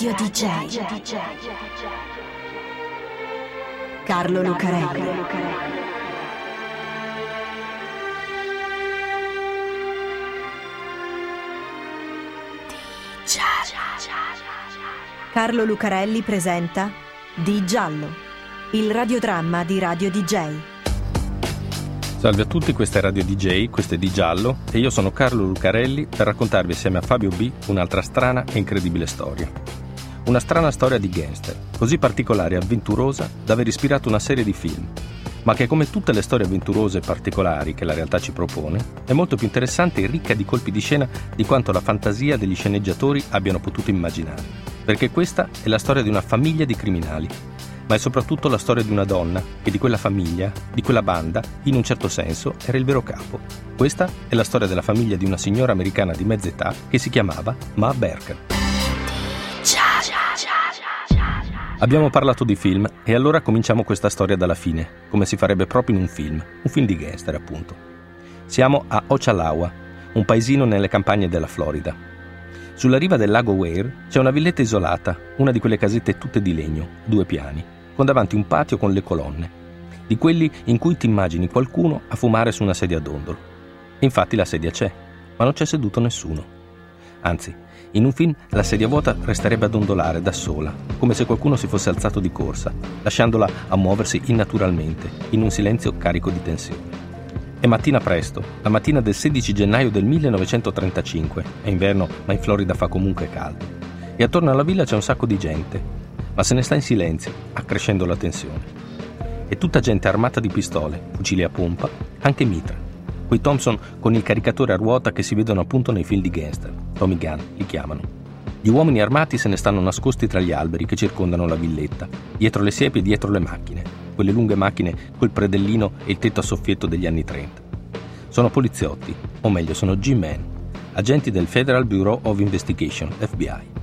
Radio DJ. Carlo Lucarelli. Carlo Lucarelli presenta Di Giallo, il radiodramma di Radio DJ. Salve a tutti, questa è Radio DJ, questo è Di Giallo e io sono Carlo Lucarelli per raccontarvi assieme a Fabio B un'altra strana e incredibile storia. Una strana storia di gangster, così particolare e avventurosa da aver ispirato una serie di film, ma che come tutte le storie avventurose e particolari che la realtà ci propone, è molto più interessante e ricca di colpi di scena di quanto la fantasia degli sceneggiatori abbiano potuto immaginare. Perché questa è la storia di una famiglia di criminali, ma è soprattutto la storia di una donna che di quella famiglia, di quella banda, in un certo senso era il vero capo. Questa è la storia della famiglia di una signora americana di mezza età che si chiamava Ma Berker. Abbiamo parlato di film e allora cominciamo questa storia dalla fine, come si farebbe proprio in un film, un film di gangster appunto. Siamo a Ocalawa, un paesino nelle campagne della Florida. Sulla riva del lago Ware c'è una villetta isolata, una di quelle casette tutte di legno, due piani, con davanti un patio con le colonne, di quelli in cui ti immagini qualcuno a fumare su una sedia a dondolo. Infatti la sedia c'è, ma non c'è seduto nessuno. Anzi, in un film la sedia vuota resterebbe a dondolare da sola, come se qualcuno si fosse alzato di corsa, lasciandola a muoversi innaturalmente, in un silenzio carico di tensione. È mattina presto, la mattina del 16 gennaio del 1935, è inverno ma in Florida fa comunque caldo, e attorno alla villa c'è un sacco di gente, ma se ne sta in silenzio, accrescendo la tensione. È tutta gente armata di pistole, fucili a pompa, anche mitra quei Thompson con il caricatore a ruota che si vedono appunto nei film di gangster, Tommy Gunn li chiamano. Gli uomini armati se ne stanno nascosti tra gli alberi che circondano la villetta, dietro le siepi e dietro le macchine, quelle lunghe macchine col predellino e il tetto a soffietto degli anni 30. Sono poliziotti, o meglio sono G-Men, agenti del Federal Bureau of Investigation, FBI.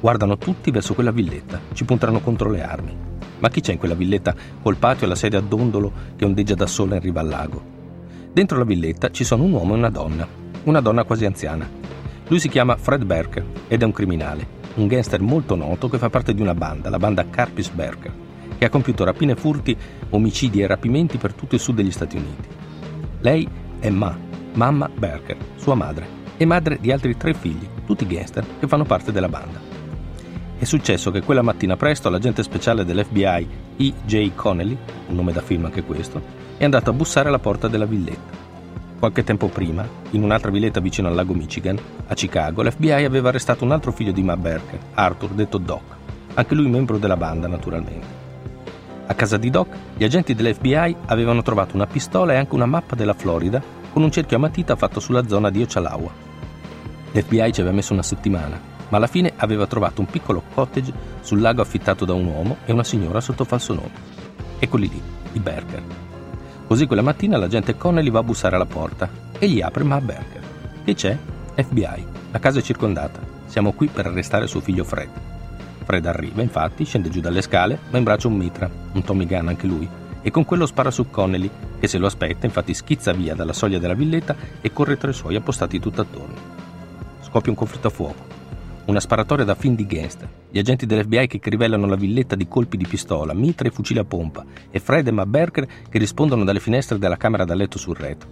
Guardano tutti verso quella villetta, ci puntano contro le armi. Ma chi c'è in quella villetta col patio e la sedia a dondolo che ondeggia da sola in riva al lago? Dentro la villetta ci sono un uomo e una donna, una donna quasi anziana. Lui si chiama Fred Berker ed è un criminale, un gangster molto noto che fa parte di una banda, la banda Carpis Berker, che ha compiuto rapine furti, omicidi e rapimenti per tutto il sud degli Stati Uniti. Lei è Ma, mamma Berker, sua madre, e madre di altri tre figli, tutti gangster che fanno parte della banda. È successo che quella mattina presto l'agente speciale dell'FBI E.J. Connelly, un nome da film anche questo, è andato a bussare alla porta della villetta. Qualche tempo prima, in un'altra villetta vicino al lago Michigan, a Chicago, l'FBI aveva arrestato un altro figlio di Ma Berker, Arthur, detto Doc, anche lui membro della banda naturalmente. A casa di Doc, gli agenti dell'FBI avevano trovato una pistola e anche una mappa della Florida con un cerchio a matita fatto sulla zona di Ocalawa. L'FBI ci aveva messo una settimana, ma alla fine aveva trovato un piccolo cottage sul lago affittato da un uomo e una signora sotto falso nome. Eccoli lì, i Berker. Così quella mattina l'agente Connelly va a bussare alla porta e gli apre Ma Berger. Che c'è? FBI. La casa è circondata. Siamo qui per arrestare suo figlio Fred. Fred arriva, infatti, scende giù dalle scale, ma in braccio un mitra, un Tommy Gunn anche lui, e con quello spara su Connelly, che se lo aspetta, infatti schizza via dalla soglia della villetta e corre tra i suoi appostati tutt'attorno. Scoppia un conflitto a fuoco. Una sparatoria da film di gangster. Gli agenti dell'FBI che rivellano la villetta di colpi di pistola, mitra e fucile a pompa, e Fred e Ma Berker che rispondono dalle finestre della camera da letto sul retro.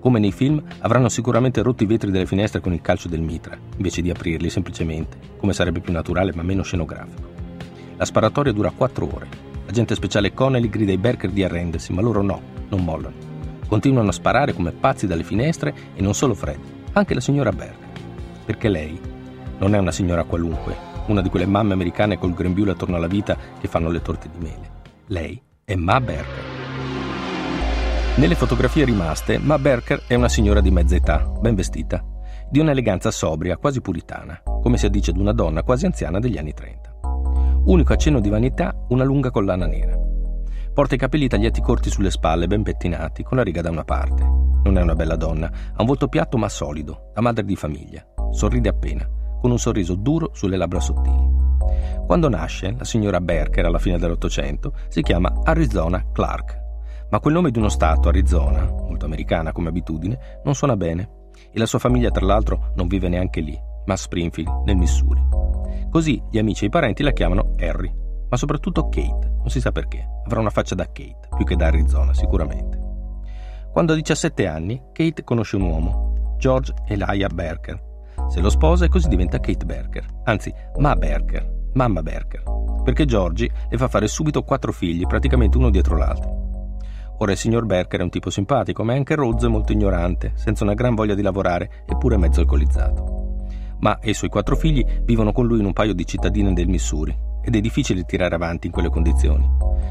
Come nei film, avranno sicuramente rotto i vetri delle finestre con il calcio del mitra, invece di aprirli semplicemente, come sarebbe più naturale ma meno scenografico. La sparatoria dura quattro ore. L'agente speciale Connelly grida ai Berker di arrendersi, ma loro no, non mollano. Continuano a sparare come pazzi dalle finestre e non solo Fred, anche la signora Berker. Perché lei, non è una signora qualunque, una di quelle mamme americane col grembiule attorno alla vita che fanno le torte di mele. Lei è Ma Berker. Nelle fotografie rimaste, Ma Berker è una signora di mezza età, ben vestita, di un'eleganza sobria, quasi puritana, come si addice ad una donna quasi anziana degli anni 30. Unico accenno di vanità, una lunga collana nera. Porta i capelli tagliati corti sulle spalle, ben pettinati, con la riga da una parte. Non è una bella donna, ha un volto piatto ma solido, la madre di famiglia. Sorride appena, con un sorriso duro sulle labbra sottili. Quando nasce, la signora Berker alla fine dell'Ottocento si chiama Arizona Clark, ma quel nome di uno stato, Arizona, molto americana come abitudine, non suona bene e la sua famiglia tra l'altro non vive neanche lì, ma a Springfield, nel Missouri. Così gli amici e i parenti la chiamano Harry, ma soprattutto Kate, non si sa perché, avrà una faccia da Kate, più che da Arizona sicuramente. Quando ha 17 anni, Kate conosce un uomo, George Elijah Berker. Se lo sposa e così diventa Kate Berker, anzi Ma Berker, mamma Berker, perché Georgie le fa fare subito quattro figli, praticamente uno dietro l'altro. Ora il signor Berker è un tipo simpatico, ma è anche rozzo e molto ignorante, senza una gran voglia di lavorare, eppure mezzo alcolizzato. Ma e i suoi quattro figli vivono con lui in un paio di cittadine del Missouri, ed è difficile tirare avanti in quelle condizioni.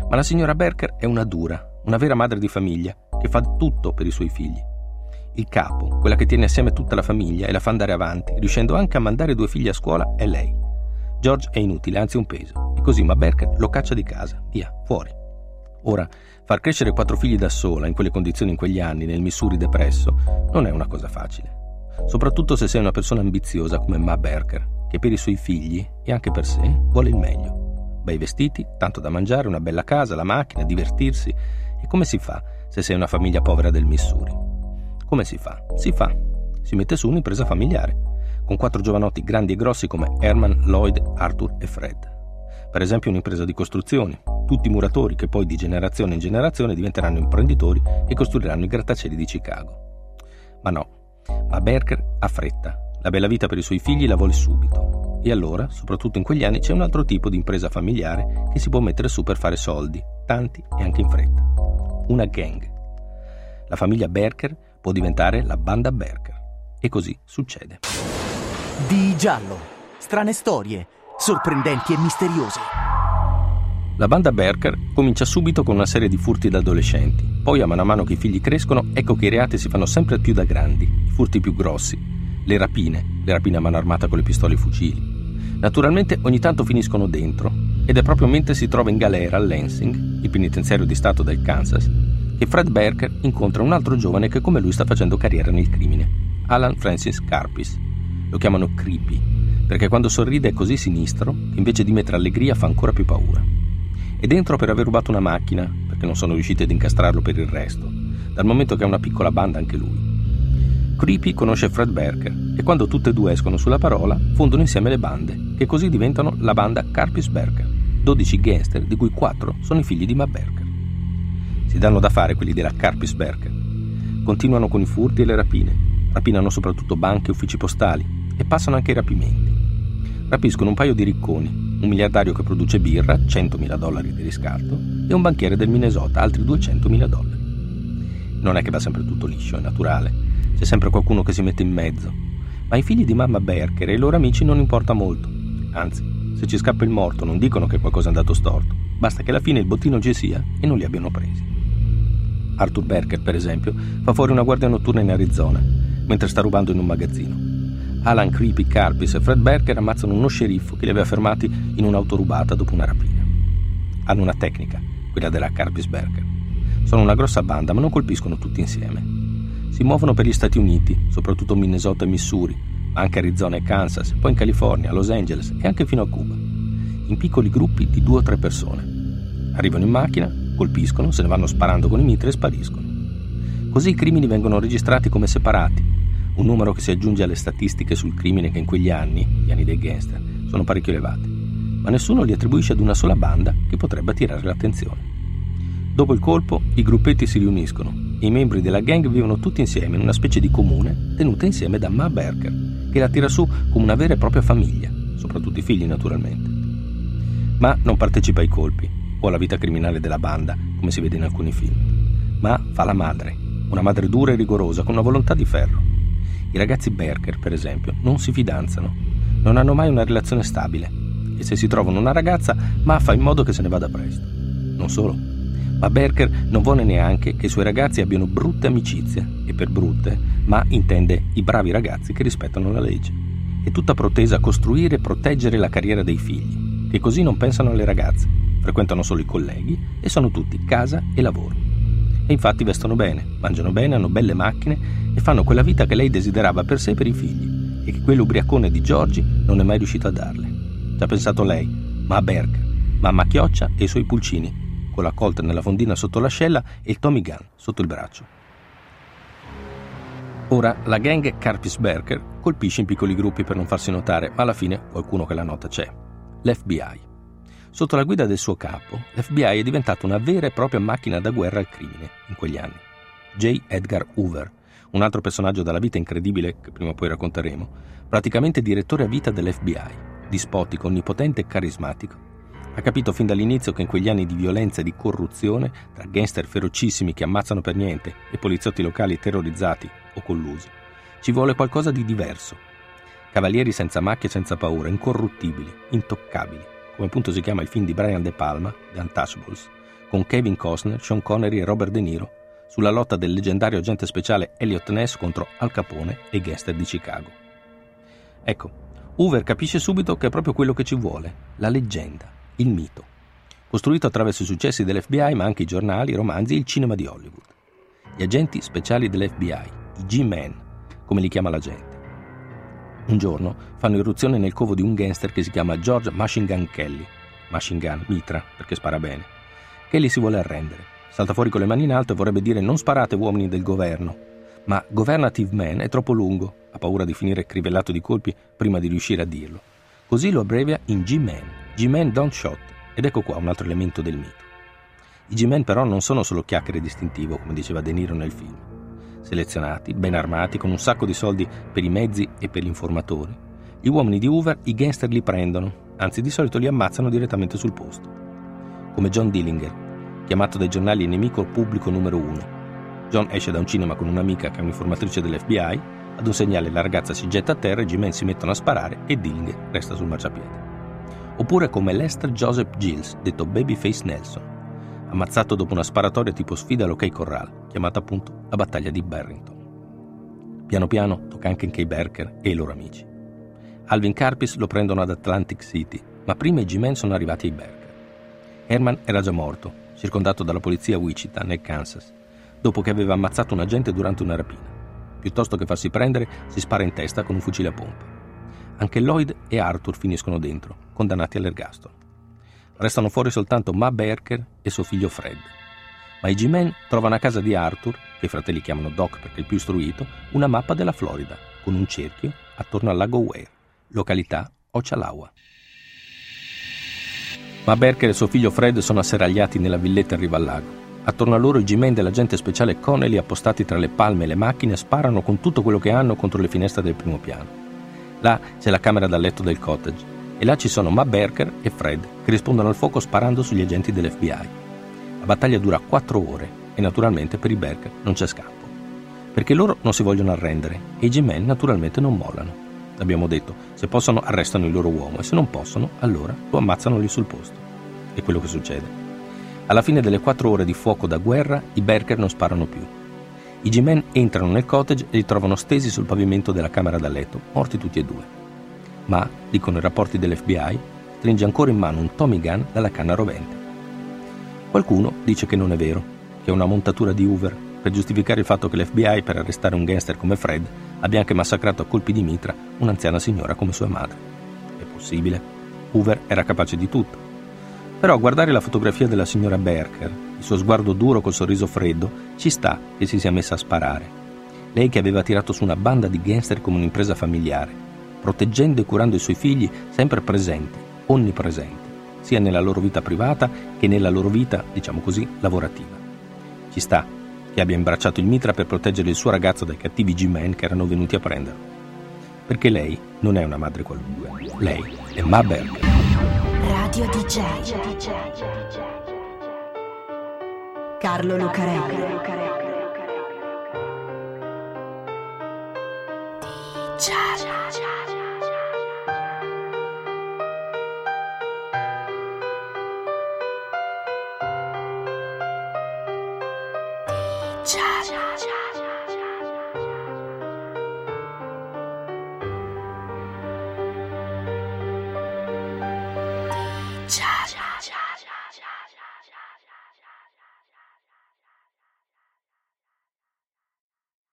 Ma la signora Berker è una dura, una vera madre di famiglia, che fa tutto per i suoi figli. Il capo, quella che tiene assieme tutta la famiglia e la fa andare avanti, riuscendo anche a mandare due figli a scuola, è lei. George è inutile, anzi un peso, e così ma Berker lo caccia di casa, via, fuori. Ora, far crescere quattro figli da sola in quelle condizioni in quegli anni, nel Missouri depresso, non è una cosa facile. Soprattutto se sei una persona ambiziosa come Ma Berker, che per i suoi figli e anche per sé vuole il meglio. Bei vestiti, tanto da mangiare, una bella casa, la macchina, divertirsi. E come si fa se sei una famiglia povera del Missouri? Come si fa? Si fa. Si mette su un'impresa familiare, con quattro giovanotti grandi e grossi come Herman, Lloyd, Arthur e Fred. Per esempio un'impresa di costruzioni, tutti muratori che poi di generazione in generazione diventeranno imprenditori e costruiranno i grattacieli di Chicago. Ma no, ma Berker ha fretta, la bella vita per i suoi figli la vuole subito. E allora, soprattutto in quegli anni, c'è un altro tipo di impresa familiare che si può mettere su per fare soldi, tanti e anche in fretta. Una gang. La famiglia Berker può diventare la banda Berker. E così succede. Di giallo. Strane storie, sorprendenti e misteriose. La banda Berker comincia subito con una serie di furti da adolescenti. Poi, a mano a mano che i figli crescono, ecco che i reati si fanno sempre più da grandi, i furti più grossi, le rapine, le rapine a mano armata con le pistole e i fucili. Naturalmente ogni tanto finiscono dentro, ed è proprio mentre si trova in galera a Lansing, il penitenziario di Stato del Kansas, che Fred Berker incontra un altro giovane che come lui sta facendo carriera nel crimine, Alan Francis Carpis. Lo chiamano Creepy, perché quando sorride è così sinistro che invece di mettere allegria fa ancora più paura e dentro per aver rubato una macchina, perché non sono riusciti ad incastrarlo per il resto, dal momento che ha una piccola banda anche lui. Creepy conosce Fred Berker e quando tutte e due escono sulla parola fondono insieme le bande, che così diventano la banda Carpis Berker, 12 gangster di cui 4 sono i figli di Ma Berker. Si danno da fare quelli della Carpis Berker. Continuano con i furti e le rapine, rapinano soprattutto banche e uffici postali e passano anche i rapimenti. Rapiscono un paio di ricconi, un miliardario che produce birra, 100.000 dollari di riscatto, e un banchiere del Minnesota, altri 200.000 dollari. Non è che va sempre tutto liscio, è naturale, c'è sempre qualcuno che si mette in mezzo, ma ai figli di mamma Berker e ai loro amici non importa molto. Anzi, se ci scappa il morto non dicono che qualcosa è andato storto, basta che alla fine il bottino ci sia e non li abbiano presi. Arthur Berker, per esempio, fa fuori una guardia notturna in Arizona, mentre sta rubando in un magazzino. Alan Creepy, Carpis e Fred Berker ammazzano uno sceriffo che li aveva fermati in un'auto rubata dopo una rapina. Hanno una tecnica, quella della Carpis Berker. Sono una grossa banda, ma non colpiscono tutti insieme. Si muovono per gli Stati Uniti, soprattutto Minnesota e Missouri, ma anche Arizona e Kansas, poi in California, Los Angeles e anche fino a Cuba, in piccoli gruppi di due o tre persone. Arrivano in macchina, colpiscono, se ne vanno sparando con i mitri e spariscono. Così i crimini vengono registrati come separati, un numero che si aggiunge alle statistiche sul crimine che in quegli anni, gli anni dei gangster, sono parecchio elevati, ma nessuno li attribuisce ad una sola banda che potrebbe attirare l'attenzione. Dopo il colpo, i gruppetti si riuniscono e i membri della gang vivono tutti insieme in una specie di comune tenuta insieme da Ma Berker, che la tira su come una vera e propria famiglia, soprattutto i figli naturalmente. Ma non partecipa ai colpi o alla vita criminale della banda, come si vede in alcuni film, ma fa la madre, una madre dura e rigorosa con una volontà di ferro. I ragazzi Berker, per esempio, non si fidanzano, non hanno mai una relazione stabile. E se si trovano una ragazza, Ma fa in modo che se ne vada presto. Non solo, ma Berker non vuole neanche che i suoi ragazzi abbiano brutte amicizie. E per brutte, Ma intende i bravi ragazzi che rispettano la legge. È tutta protesa a costruire e proteggere la carriera dei figli, che così non pensano alle ragazze, frequentano solo i colleghi e sono tutti casa e lavoro. E infatti vestono bene, mangiano bene, hanno belle macchine e fanno quella vita che lei desiderava per sé e per i figli e che quell'ubriacone di Giorgi non è mai riuscito a darle. Ci ha pensato lei, ma a Berg, mamma Chioccia e i suoi pulcini, con la colta nella fondina sotto l'ascella e il Tommy Gun sotto il braccio. Ora la gang Carpis Berker colpisce in piccoli gruppi per non farsi notare, ma alla fine qualcuno che la nota c'è. L'FBI. Sotto la guida del suo capo, l'FBI è diventata una vera e propria macchina da guerra al crimine in quegli anni. J. Edgar Hoover, un altro personaggio dalla vita incredibile che prima o poi racconteremo, praticamente direttore a vita dell'FBI, dispotico, onnipotente e carismatico. Ha capito fin dall'inizio che in quegli anni di violenza e di corruzione, tra gangster ferocissimi che ammazzano per niente e poliziotti locali terrorizzati o collusi, ci vuole qualcosa di diverso. Cavalieri senza macchie e senza paura, incorruttibili, intoccabili, come appunto si chiama il film di Brian De Palma, The Untouchables, con Kevin Costner, Sean Connery e Robert De Niro, sulla lotta del leggendario agente speciale Elliot Ness contro Al Capone e i gangster di Chicago. Ecco, Hoover capisce subito che è proprio quello che ci vuole, la leggenda, il mito, costruito attraverso i successi dell'FBI ma anche i giornali, i romanzi e il cinema di Hollywood. Gli agenti speciali dell'FBI, i G-Men, come li chiama la gente. Un giorno fanno irruzione nel covo di un gangster che si chiama George Machine Gun Kelly, Machine Gun, mitra, perché spara bene. Kelly si vuole arrendere, salta fuori con le mani in alto e vorrebbe dire non sparate uomini del governo, ma Governative Man è troppo lungo, ha paura di finire crivellato di colpi prima di riuscire a dirlo. Così lo abbrevia in G-Man, G-Man Don't Shot, ed ecco qua un altro elemento del mito. I G-Men però non sono solo chiacchiere distintivo, come diceva De Niro nel film. Selezionati, ben armati, con un sacco di soldi per i mezzi e per gli informatori, gli uomini di Hoover i gangster li prendono, anzi di solito li ammazzano direttamente sul posto. Come John Dillinger, chiamato dai giornali nemico pubblico numero uno, John esce da un cinema con un'amica che è un'informatrice dell'FBI, ad un segnale la ragazza si getta a terra, i G-Men si mettono a sparare e Dillinger resta sul marciapiede. Oppure come Lester Joseph Gilles, detto Babyface Nelson, ammazzato dopo una sparatoria tipo sfida all'Ok Corral, chiamata appunto la battaglia di Barrington. Piano piano tocca anche in Kay Berker e i loro amici. Alvin Carpis lo prendono ad Atlantic City, ma prima i G-Men sono arrivati ai Berker. Herman era già morto, circondato dalla polizia a Wichita, nel Kansas, dopo che aveva ammazzato un agente durante una rapina. Piuttosto che farsi prendere, si spara in testa con un fucile a pompa. Anche Lloyd e Arthur finiscono dentro, condannati all'ergastolo. Restano fuori soltanto Ma Berker e suo figlio Fred. Ma i G-Men trovano a casa di Arthur, che i fratelli chiamano Doc perché è il più istruito, una mappa della Florida, con un cerchio attorno al lago Ware, località Ocalawa. Ma Berker e suo figlio Fred sono asseragliati nella villetta in riva al lago. Attorno a loro i G-Men dell'agente speciale Connelly, appostati tra le palme e le macchine, sparano con tutto quello che hanno contro le finestre del primo piano. Là c'è la camera da letto del cottage e là ci sono Ma Berker e Fred che rispondono al fuoco sparando sugli agenti dell'FBI. La battaglia dura quattro ore e naturalmente per i Berker non c'è scampo. Perché loro non si vogliono arrendere e i G-Men naturalmente non mollano. Abbiamo detto, se possono arrestano il loro uomo e se non possono, allora lo ammazzano lì sul posto. È quello che succede. Alla fine delle quattro ore di fuoco da guerra, i Berker non sparano più. I G-Men entrano nel cottage e li trovano stesi sul pavimento della camera da letto, morti tutti e due. Ma, dicono i rapporti dell'FBI, stringe ancora in mano un Tommy Gun dalla canna rovente. Qualcuno dice che non è vero, che è una montatura di Hoover per giustificare il fatto che l'FBI, per arrestare un gangster come Fred, abbia anche massacrato a colpi di mitra un'anziana signora come sua madre. È possibile. Hoover era capace di tutto però a guardare la fotografia della signora Berker, il suo sguardo duro col sorriso freddo, ci sta che si sia messa a sparare. Lei che aveva tirato su una banda di gangster come un'impresa familiare, proteggendo e curando i suoi figli sempre presenti, onnipresenti, sia nella loro vita privata che nella loro vita, diciamo così, lavorativa. Ci sta che abbia imbracciato il mitra per proteggere il suo ragazzo dai cattivi G-Men che erano venuti a prenderlo. Perché lei non è una madre qualunque, lei è Ma Berker. Radio DJ. Carlo Lucarelli. Ciao.